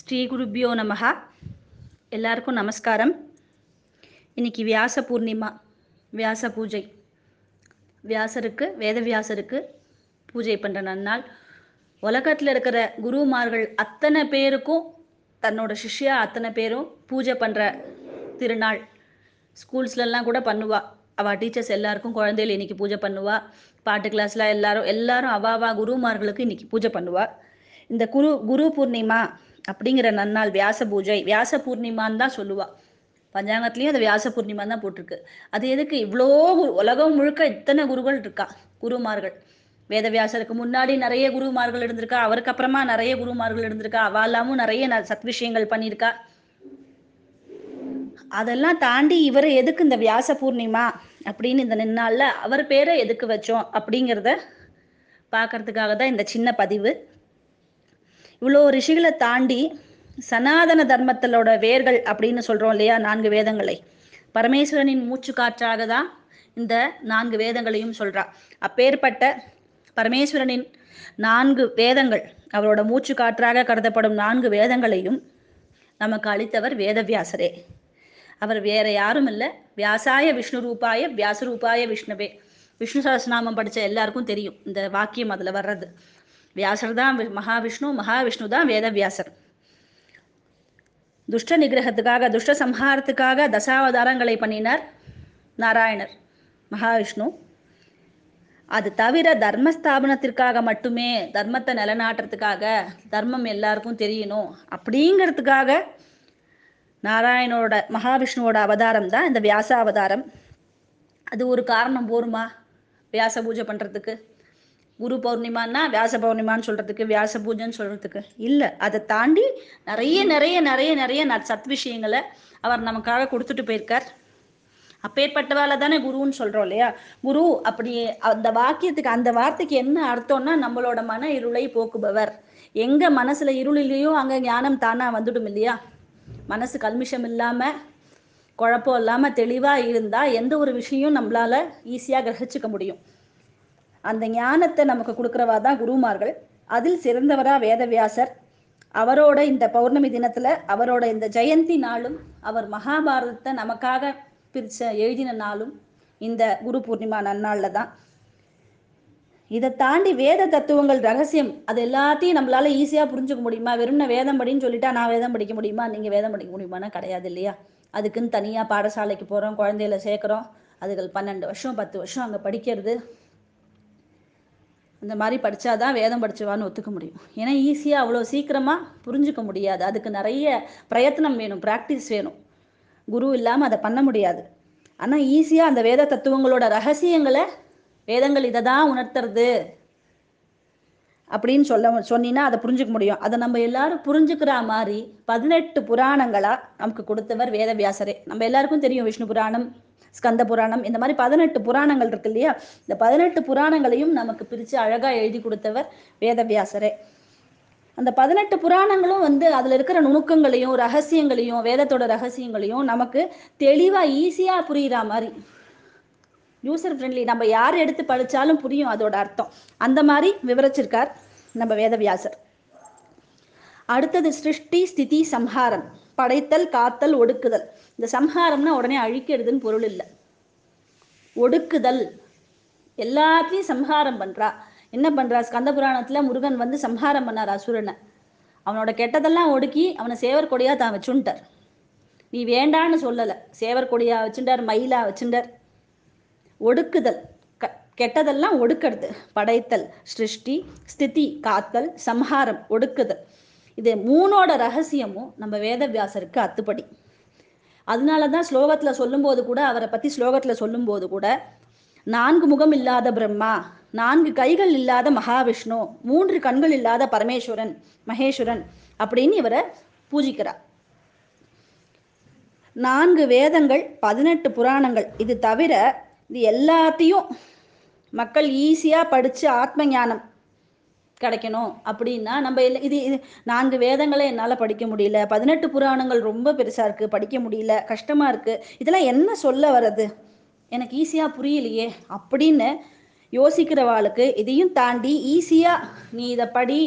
ஸ்ரீ குருபியோ நமஹா. எல்லாருக்கும் நமஸ்காரம். இன்னைக்கு வியாச பூர்ணிமா வியாச பூஜை. வியாசருக்கு வேதவியாசருக்கு பூஜை பண்ணுற நன்னாள். உலகத்தில் இருக்கிற குருமார்கள் அத்தனை பேருக்கும் தன்னோட சிஷ்யா அத்தனை பேரும் பூஜை பண்ணுற திருநாள். ஸ்கூல்ஸ்லலாம் கூட பண்ணுவா. அவள் டீச்சர்ஸ் எல்லாருக்கும் குழந்தைகள் இன்னைக்கு பூஜை பண்ணுவா. பாட்டு கிளாஸ்ல எல்லாரும் எல்லாரும் அவாவா குருமார்களுக்கு இன்னைக்கு பூஜை பண்ணுவா. இந்த குரு குரு பூர்ணிமா அப்படிங்கிற நன்னாள் வியாச பூஜை வியாச பூர்ணிமான்னு தான் சொல்லுவா. பஞ்சாங்கத்துலேயும் அது வியாச பூர்ணிமான்னு தான் போட்டிருக்கு. அது எதுக்கு? இவ்வளோ உலகம் முழுக்க இத்தனை குருகள் இருக்கா? குருமார்கள். வேதவியாசருக்கு முன்னாடி நிறைய குருமார்கள் இருந்திருக்கா? அவருக்கு அப்புறமா நிறைய குருமார்கள் இருந்திருக்கா? அவாலாமும் நிறைய ந- சத் விஷயங்கள் பண்ணியிருக்கா? அதெல்லாம் தாண்டி இவர் எதுக்கு இந்த வியாச பூர்ணிமா அப்படின்னு இந்த நின்னால அவர் பேரை எதுக்கு வச்சோம் அப்படிங்கிறத பார்க்கறதுக்காக தான் இந்த சின்ன பதிவு. இவ்வளோ ரிஷிகளை தாண்டி சனாதன தர்மத்திலோட வேர்கள் அப்படின்னு சொல்றோம் இல்லையா? நான்கு வேதங்களை. பரமேஸ்வரனின் மூச்சு காற்றாக தான் இந்த நான்கு வேதங்களையும் சொல்றா. அப்பேற்பட்ட பரமேஸ்வரனின் நான்கு வேதங்கள் அவரோட மூச்சு காற்றாக கருதப்படும் நான்கு வேதங்களையும் நமக்கு அளித்தவர் வேதவியாசரே. அவர் வேற யாரும் இல்லை. வியாசாய விஷ்ணு ரூபாய வியாசரூபாய விஷ்ணுவே. விஷ்ணு சரஸ்நாமம் படித்த எல்லாருக்கும் தெரியும் இந்த வாக்கியம் அதில் வர்றது. வியாசர் தான் மகாவிஷ்ணு மகாவிஷ்ணு தான் வேதவியாசர் துஷ்ட நிகிரகத்துக்காக துஷ்ட சம்ஹாரத்துக்காக தசாவதாரங்களை பண்ணினார் நாராயணர் மகாவிஷ்ணு. அது தவிர தர்ம ஸ்தாபனத்திற்காக மட்டுமே தர்மத்தை நிலநாட்டுறதுக்காக தர்மம் எல்லாருக்கும் தெரியணும். அப்படிங்கிறதுக்காக நாராயணோட மகாவிஷ்ணுவோட அவதாரம் தான் இந்த வியாச அவதாரம். அது ஒரு காரணம் போருமா வியாச பூஜை பண்ணுறதுக்கு குரு பௌர்ணிமான்னா வியாச பௌர்ணிமான்னு சொல்றதுக்கு வியாச பூஜைன்னு சொல்றதுக்கு. இல்லை அதை தாண்டி நிறைய நிறைய நிறைய நிறைய சத் விஷயங்களை அவர் நமக்காக கொடுத்துட்டு போயிருக்கார். அப்பேற்பட்டவால தானே குருன்னு சொல்றோம் இல்லையா? குரு அப்படி அந்த வாக்கியத்துக்கு அந்த வார்த்தைக்கு என்ன அர்த்தம்னா நம்மளோட மன இருளை போக்குபவர். எங்க மனசுல இருள் இல்லையோ அங்க ஞானம் தானா வந்துடும் இல்லையா? மனசு கல்மிஷம் இல்லாம குழப்பம் இல்லாம தெளிவா இருந்தா எந்த ஒரு விஷயம் நம்மளால ஈஸியா கிரகிச்சுக்க முடியும். அந்த ஞானத்தை நமக்கு கொடுக்குறவா தான் குருமார்கள். அதில் சிறந்தவரா வேதவியாசர். அவரோட இந்த பௌர்ணமி தினத்துல அவரோட இந்த ஜெயந்தி நாளும் அவர் மகாபாரதத்தை நமக்காக பிரிச்ச எழுதின நாளும் இந்த குரு பூர்ணிமா நன்னாள்ல தான் இதை தாண்டி வேத தத்துவங்கள் ரகசியம் அது எல்லாத்தையும் நம்மளால ஈஸியா புரிஞ்சுக்க முடியுமா? வெறும் வேதம் படின்னு சொல்லிட்டா நான் வேதம் படிக்க முடியுமா? நீங்க வேதம் படிக்க முடியுமானா கிடையாது இல்லையா? அதுக்குன்னு தனியா பாடசாலைக்கு போறோம் குழந்தையில சேர்க்குறோம். அதுகள் பன்னெண்டு வருஷம் பத்து வருஷம் அங்க படிக்கிறது. இந்த மாதிரி படித்தா தான் வேதம் படித்தவான்னு ஒத்துக்க முடியும். ஏன்னா ஈஸியாக அவ்வளோ சீக்கிரமாக புரிஞ்சுக்க முடியாது. அதுக்கு நிறைய பிரயத்னம் வேணும் ப்ராக்டிஸ் வேணும். குரு இல்லாமல் அதை பண்ண முடியாது. ஆனால் ஈஸியாக அந்த வேத தத்துவங்களோட ரகசியங்களை வேதங்கள் இதை தான் உணர்த்துறது அப்படின்னு சொல்ல சொன்னீங்கன்னா அதை புரிஞ்சுக்க முடியும். அதை நம்ம எல்லாரும் புரிஞ்சுக்கிற மாதிரி பதினெட்டு புராணங்களாக நமக்கு கொடுத்தவர் வேதவியாசரே. நம்ம எல்லாருக்கும் தெரியும் விஷ்ணு புராணம். ஸ்கந்த புராணம் இந்த மாதிரி பதினெட்டு புராணங்கள் இருக்கு இல்லையா? இந்த பதினெட்டு புராணங்களையும் நமக்கு பிரித்து அழகா எழுதி கொடுத்தவர் வேதவியாசரே. அந்த பதினெட்டு புராணங்களும் வந்து அதுல இருக்கிற நுணுக்கங்களையும் ரகசியங்களையும் வேதத்தோட ரகசியங்களையும் நமக்கு தெளிவா ஈஸியா புரியுற மாதிரி. யூசர் ஃப்ரெண்ட்லி நம்ம யார் எடுத்து படிச்சாலும் புரியும் அதோட அர்த்தம். அந்த மாதிரி விவரிச்சிருக்கார் நம்ம வேதவியாசர். அடுத்தது சிருஷ்டி ஸ்திதி சம்ஹாரம். படைத்தல் காத்தல் ஒடுக்குதல். இந்த சம்ஹாரம்னா உடனே அழிக்கிறதுன்னு பொருள் இல்லை. ஒடுக்குதல். எல்லாத்தையும் சம்ஹாரம் பண்றா. என்ன பண்றா? ஸ்கந்த புராணத்துல முருகன் வந்து சம்ஹாரம் பண்ணார் அசுரனை. அவனோட கெட்டதெல்லாம் ஒடுக்கி அவனை சேவர் கொடியா தான் வச்சுட்டார் நீ வேண்டான்னு சொல்லல. சேவர் கொடியா வச்சுட்டார் மயிலா வச்சுட்டார் ஒடுக்குதல். க- கெட்டதெல்லாம் ஒடுக்கிறது படைத்தல் சிருஷ்டி ஸ்திதி காத்தல் சம்ஹாரம் ஒடுக்குதல். இது மூணோட ரகசியமும் நம்ம வேதவியாசருக்கு அத்துப்படி. அதனால தான் ஸ்லோகத்தில் சொல்லும்போது கூட அவரை பற்றி ஸ்லோகத்தில் சொல்லும்போது கூட நான்கு முகம் இல்லாத பிரம்மா நான்கு கைகள் இல்லாத மகாவிஷ்ணு மூன்று கண்கள் இல்லாத பரமேஸ்வரன் மகேஸ்வரன் அப்படின்னு இவரை பூஜிக்கிறார். நான்கு வேதங்கள் பதினெட்டு புராணங்கள். இது தவிர இது எல்லாத்தையும் மக்கள் ஈஸியாக படித்து ஆத்ம ஞானம் கிடைக்கணும். அப்படின்னா நம்ம இல்லை இது இது நான்கு வேதங்களை என்னால் படிக்க முடியல. பதினெட்டு புராணங்கள் ரொம்ப பெருசாக இருக்குது படிக்க முடியல. கஷ்டமாக இருக்குது இதெல்லாம் என்ன சொல்ல வர்றது? எனக்கு ஈஸியாக புரியலையே. அப்படின்னு யோசிக்கிறவாளுக்கு இதையும் தாண்டி ஈஸியாக நீ இதை படி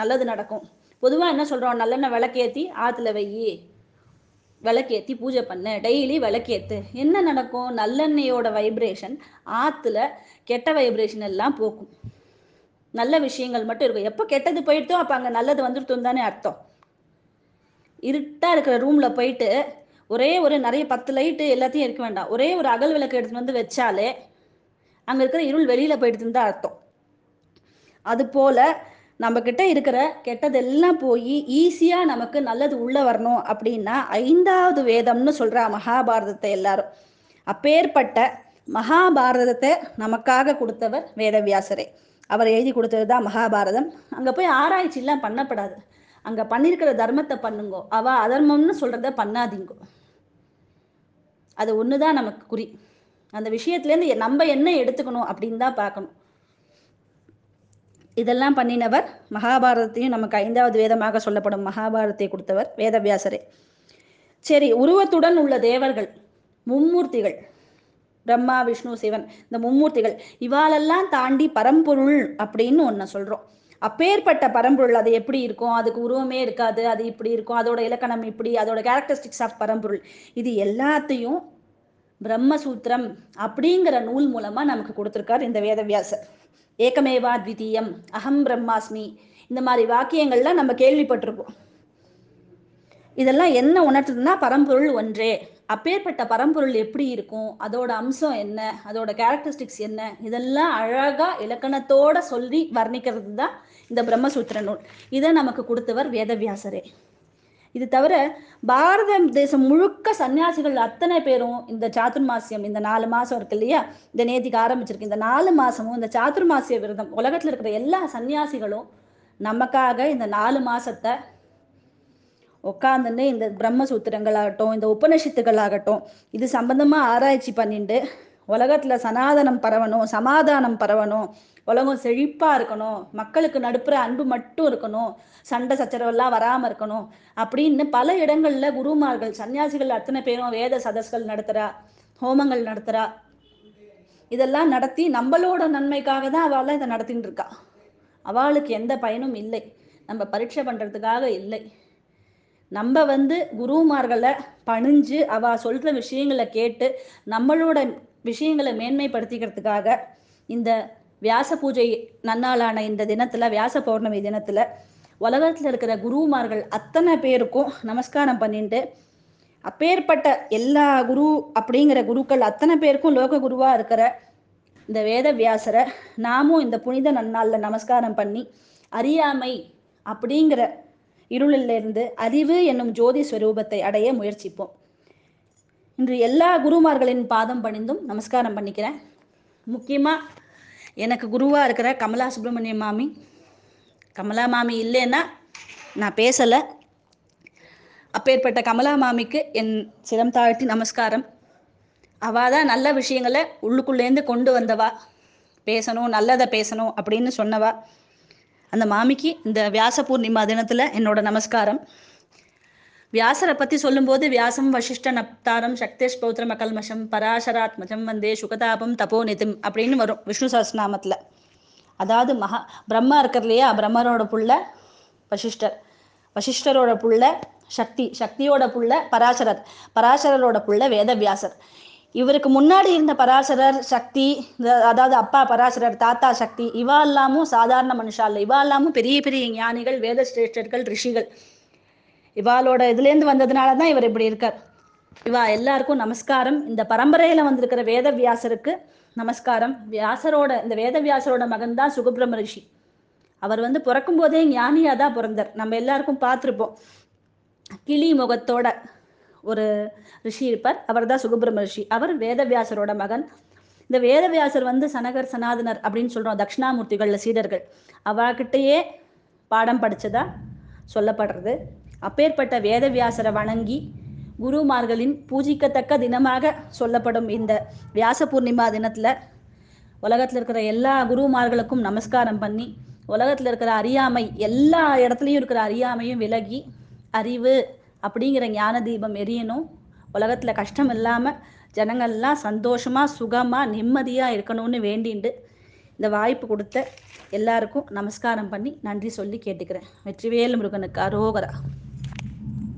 நல்லது நடக்கும். பொதுவாக என்ன சொல்கிறோம் நல்லெண்ணெய் விளக்கேற்றி ஆற்றுல வெயி. விளக்கேற்றி பூஜை பண்ணு. டெய்லி விளக்கேற்று என்ன நடக்கும்? நல்லெண்ணெயோட வைப்ரேஷன் ஆற்றுல கெட்ட வைப்ரேஷன் எல்லாம் போக்கும். நல்ல விஷயங்கள் மட்டும் இருக்கும். எப்போ கெட்டது போயிடுதோ அப்போ அங்கே நல்லது வந்துருத்தோம் தானே அர்த்தம். இருட்டாக இருக்கிற ரூமில் போயிட்டு ஒரே ஒரு நிறைய பத்து லைட்டு எல்லாத்தையும் இருக்க வேண்டாம். ஒரே ஒரு அகல் விளக்கு எடுத்துட்டு வந்து வச்சாலே அங்கே இருக்கிற இருள் வெளியில் போயிடுதுன்னு தான் அர்த்தம். அது போல் நம்மக்கிட்ட இருக்கிற கெட்டதெல்லாம் போய் ஈஸியாக நமக்கு நல்லது உள்ளே வரணும் அப்படின்னா ஐந்தாவது வேதம்னு சொல்கிறா மகாபாரதத்தை எல்லாரும். அப்பேற்பட்ட மகாபாரதத்தை நமக்காக கொடுத்தவர் வேதவியாசரே. அவர் எழுதி கொடுத்தது தான் மகாபாரதம். அங்கே போய் ஆராய்ச்சிலாம் பண்ணப்படாது. அங்கே பண்ணியிருக்கிற தர்மத்தை பண்ணுங்கோ. அவ அதர்மம்னு சொல்கிறத பண்ணாதீங்கோ. அது ஒன்று தான் நமக்கு குறி. அந்த விஷயத்துலேருந்து நம்ம என்ன எடுத்துக்கணும் அப்படின்னு தான் பார்க்கணும். இதெல்லாம் பண்ணினவர் மகாபாரதத்தையும் நமக்கு ஐந்தாவது வேதமாக சொல்லப்படும் மகாபாரதத்தை கொடுத்தவர் வேதவியாசரே. சரி உருவத்துடன் உள்ள தேவர்கள் மும்மூர்த்திகள் பிரம்மா விஷ்ணு சிவன் இந்த மும்மூர்த்திகள் இவாளெல்லாம் தாண்டி பரம்பொருள் அப்படின்னு ஒன்று சொல்கிறோம் அப்பேற்பட்ட பரம்பொருள் அது எப்படி இருக்கும்? அதுக்கு உருவமே இருக்காது அது இப்படி இருக்கும் அதோட இலக்கணம் இப்படி அதோட கேரக்டரிஸ்டிக்ஸ் ஆஃப் பரம்பொருள். இது எல்லாத்தையும் பிரம்மசூத்திரம் அப்படிங்கிற நூல் மூலமா நமக்கு கொடுத்துருக்கார் இந்த வேதவியாசர். ஏகமேவா த்விதீயம் அகம் பிரம்மாஸ்மி. இந்த மாதிரி வாக்கியங்கள்லாம் நம்ம கேள்விப்பட்டிருப்போம். இதெல்லாம் என்ன உணர்த்துதுன்னா பரம்பொருள் ஒன்றே. அப்பேற்பட்ட பரம்பொருள் எப்படி இருக்கும்? அதோட அம்சம் என்ன? அதோட கேரக்டரிஸ்டிக்ஸ் என்ன? இதெல்லாம் அழகா இலக்கணத்தோட சொல்லி வர்ணிக்கிறது தான் இந்த பிரம்மசூத்திர நூல். இதை நமக்கு கொடுத்தவர் வேதவியாசரே. இது தவிர பாரத தேசம் முழுக்க சன்னியாசிகள் அத்தனை பேரும் இந்த சாத்துர்மாசியம் இந்த நாலு மாசம் இருக்கு இல்லையா? இந்த நேதிக்கு ஆரம்பிச்சிருக்கு. இந்த நாலு மாசமும் இந்த சாத்துர்மாசிய விரதம் உலகத்துல இருக்கிற எல்லா சன்னியாசிகளும் நமக்காக இந்த நாலு மாசத்தை உட்காந்துன்னு இந்த பிரம்மசூத்திரங்களாகட்டும் இந்த உபனிஷத்துகளாகட்டும் இது சம்பந்தமா ஆராய்ச்சி பண்ணிட்டு உலகத்துல சனாதனம் பரவணும் சமாதானம் பரவணும் உலகம் செழிப்பா இருக்கணும் மக்களுக்கு நடுப்புற அன்பு மட்டும் இருக்கணும் சண்டை சச்சரவெல்லாம் வராம இருக்கணும் அப்படின்னு பல இடங்கள்ல குருமார்கள் சன்னியாசிகள் அத்தனை பேரும் வேத சதஸ்கள் நடத்துறா ஹோமங்கள் நடத்துறா. இதெல்லாம் நடத்தி நம்மளோட நன்மைக்காக தான் அவள் இதை நடத்திட்டு இருக்கா. அவளுக்கு எந்த பயனும் இல்லை. நம்ம பரீட்சை பண்றதுக்காக இல்லை. நம்ம வந்து குருமார்களை பணிஞ்சு அவ சொல்ற விஷயங்களை கேட்டு நம்மளோட விஷயங்களை மேன்மைப்படுத்திக்கிறதுக்காக இந்த வியாச பூஜை நன்னாளான இந்த தினத்துல வியாச பௌர்ணமி தினத்துல உலகத்துல இருக்கிற குருமார்கள் அத்தனை பேருக்கும் நமஸ்காரம் பண்ணிட்டு அப்பேற்பட்ட எல்லா குரு அப்படிங்கிற குருக்கள் அத்தனை பேருக்கும் லோக குருவா இருக்கிற இந்த வேத வியாசரை நாமும் இந்த புனித நன்னாளில் நமஸ்காரம் பண்ணி அறியாமை அப்படிங்கிற இருளிலிருந்து அறிவு என்னும் ஜோதி ஸ்வரூபத்தை அடைய முயற்சிப்போம். இன்று எல்லா குருமார்களின் பாதம் பணிந்தும் நமஸ்காரம் பண்ணிக்கிறேன். முக்கியமாக எனக்கு குருவாக இருக்கிற கமலா சுப்பிரமணிய மாமி. கமலா மாமி இல்லைன்னா நான் பேசலை. அப்பேற்பட்ட கமலா மாமிக்கு என் சிரம் தாழ்த்தி நமஸ்காரம். அவ தான் நல்ல விஷயங்களை உள்ளுக்குள்ளேருந்து கொண்டு வந்தவா. பேசணும் நல்லதை பேசணும் அப்படின்னு சொன்னவா. அந்த மாமிக்கு இந்த வியாச பூர்ணிமா தினத்துல என்னோட நமஸ்காரம். வியாசரை பத்தி சொல்லும்போது வியாசம் வசிஷ்ட நப்தாரம் சக்தேஷ் பௌத்திரம் அகல்மஷம் பராசராத்மஜம் வந்தே சுகதாபம் தபோநிதிம் அப்படின்னு வரும் விஷ்ணு சஹஸ்ரநாமத்துல அதாவது மகா பிரம்மா இருக்கிற இல்லையா? பிரம்மரோட புள்ள வசிஷ்டர். வசிஷ்டரோட புள்ள சக்தி சக்தியோட புள்ள பராசரர். பராசரரோட புள்ள வேதவியாசர். இவருக்கு முன்னாடி இருந்த பராசரர் சக்தி இந்த- அதாவது அப்பா பராசரர் தாத்தா சக்தி இவா எல்லாமும் சாதாரண மனுஷா இல்லை இவா எல்லாமும் பெரிய பெரிய ஞானிகள் வேத சிரேஷ்டர்கள் ரிஷிகள். இவாளோட இதுலேருந்து வந்ததுனால தான் இவர் இப்படி இருக்கார். இவா எல்லாருக்கும் நமஸ்காரம். இந்த பரம்பரையில வந்திருக்கிற வேத வியாசருக்கு நமஸ்காரம். வியாசரோட இந்த வேத வியாசரோட மகன் தான் சுகபிரம ரிஷி. அவர் வந்து பிறக்கும் போதே ஞானியா தான் பிறந்தார். நம்ம எல்லாருக்கும் பார்த்துருப்போம். கிளி முகத்தோட ஒரு ரிஷி இருப்பார். அவர் தான் சுகபிரம ரிஷி. அவர் வேதவியாசரோட மகன். இந்த வேதவியாசர் வந்து சனகர் சனாதனர் அப்படின்னு சொல்றோம். தட்சிணாமூர்த்திகள்ல சீடர்கள். அவர்கிட்டயே பாடம் படிச்சதா சொல்லப்படுறது. அப்பேற்பட்ட வேதவியாசரை வணங்கி குருமார்களின் பூஜிக்கத்தக்க தினமாக சொல்லப்படும் இந்த வியாச பூர்ணிமா தினத்துல உலகத்துல இருக்கிற எல்லா குருமார்களுக்கும் நமஸ்காரம் பண்ணி உலகத்துல இருக்கிற அறியாமை எல்லா இடத்துலையும் இருக்கிற அறியாமையும் விலகி அறிவு அப்படிங்கிற ஞான தீபம் எரியணும். உலகத்தில் கஷ்டம் இல்லாமல் ஜனங்கள்லாம் சந்தோஷமாக சுகமாக நிம்மதியாக இருக்கணும்னு வேண்டிண்டு இந்த வாய்ப்பு கொடுத்த எல்லாருக்கும் நமஸ்காரம் பண்ணி நன்றி சொல்லி கேட்டுக்கிறேன். வெற்றிவேல் முருகனுக்கு அரோகரா.